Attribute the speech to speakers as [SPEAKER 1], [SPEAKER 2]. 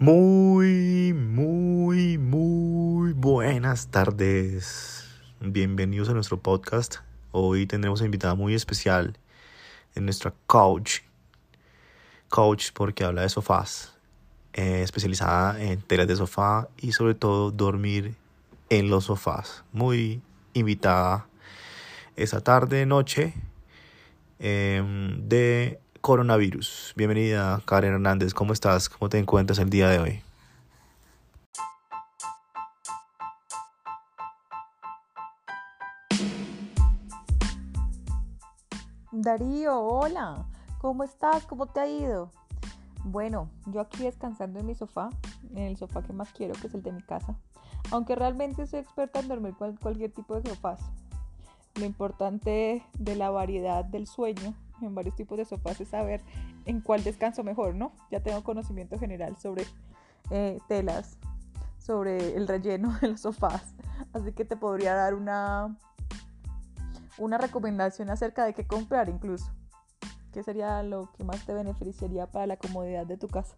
[SPEAKER 1] Muy, muy, muy buenas tardes. Bienvenidos a nuestro podcast. Hoy tendremos una invitada muy especial en nuestra coach. Coach porque habla de sofás, eh, especializada en telas de sofá y sobre todo dormir en los sofás. Muy invitada esta tarde, noche em, de coronavirus. Bienvenida, Karen Hernández. ¿Cómo estás? ¿Cómo te encuentras el día de hoy?
[SPEAKER 2] Darío, hola. ¿Cómo estás? ¿Cómo te ha ido? Bueno, yo aquí descansando en mi sofá, en el sofá que más quiero, que es el de mi casa. Aunque realmente soy experta en dormir con cualquier tipo de sofás. Lo importante de la variedad del sueño en varios tipos de sofás es saber en cuál descanso mejor, ¿no? Ya tengo conocimiento general sobre eh, telas, sobre el relleno de los sofás, así que te podría dar una, una recomendación acerca de qué comprar incluso. ¿Qué sería lo que más te beneficiaría para la comodidad de tu casa?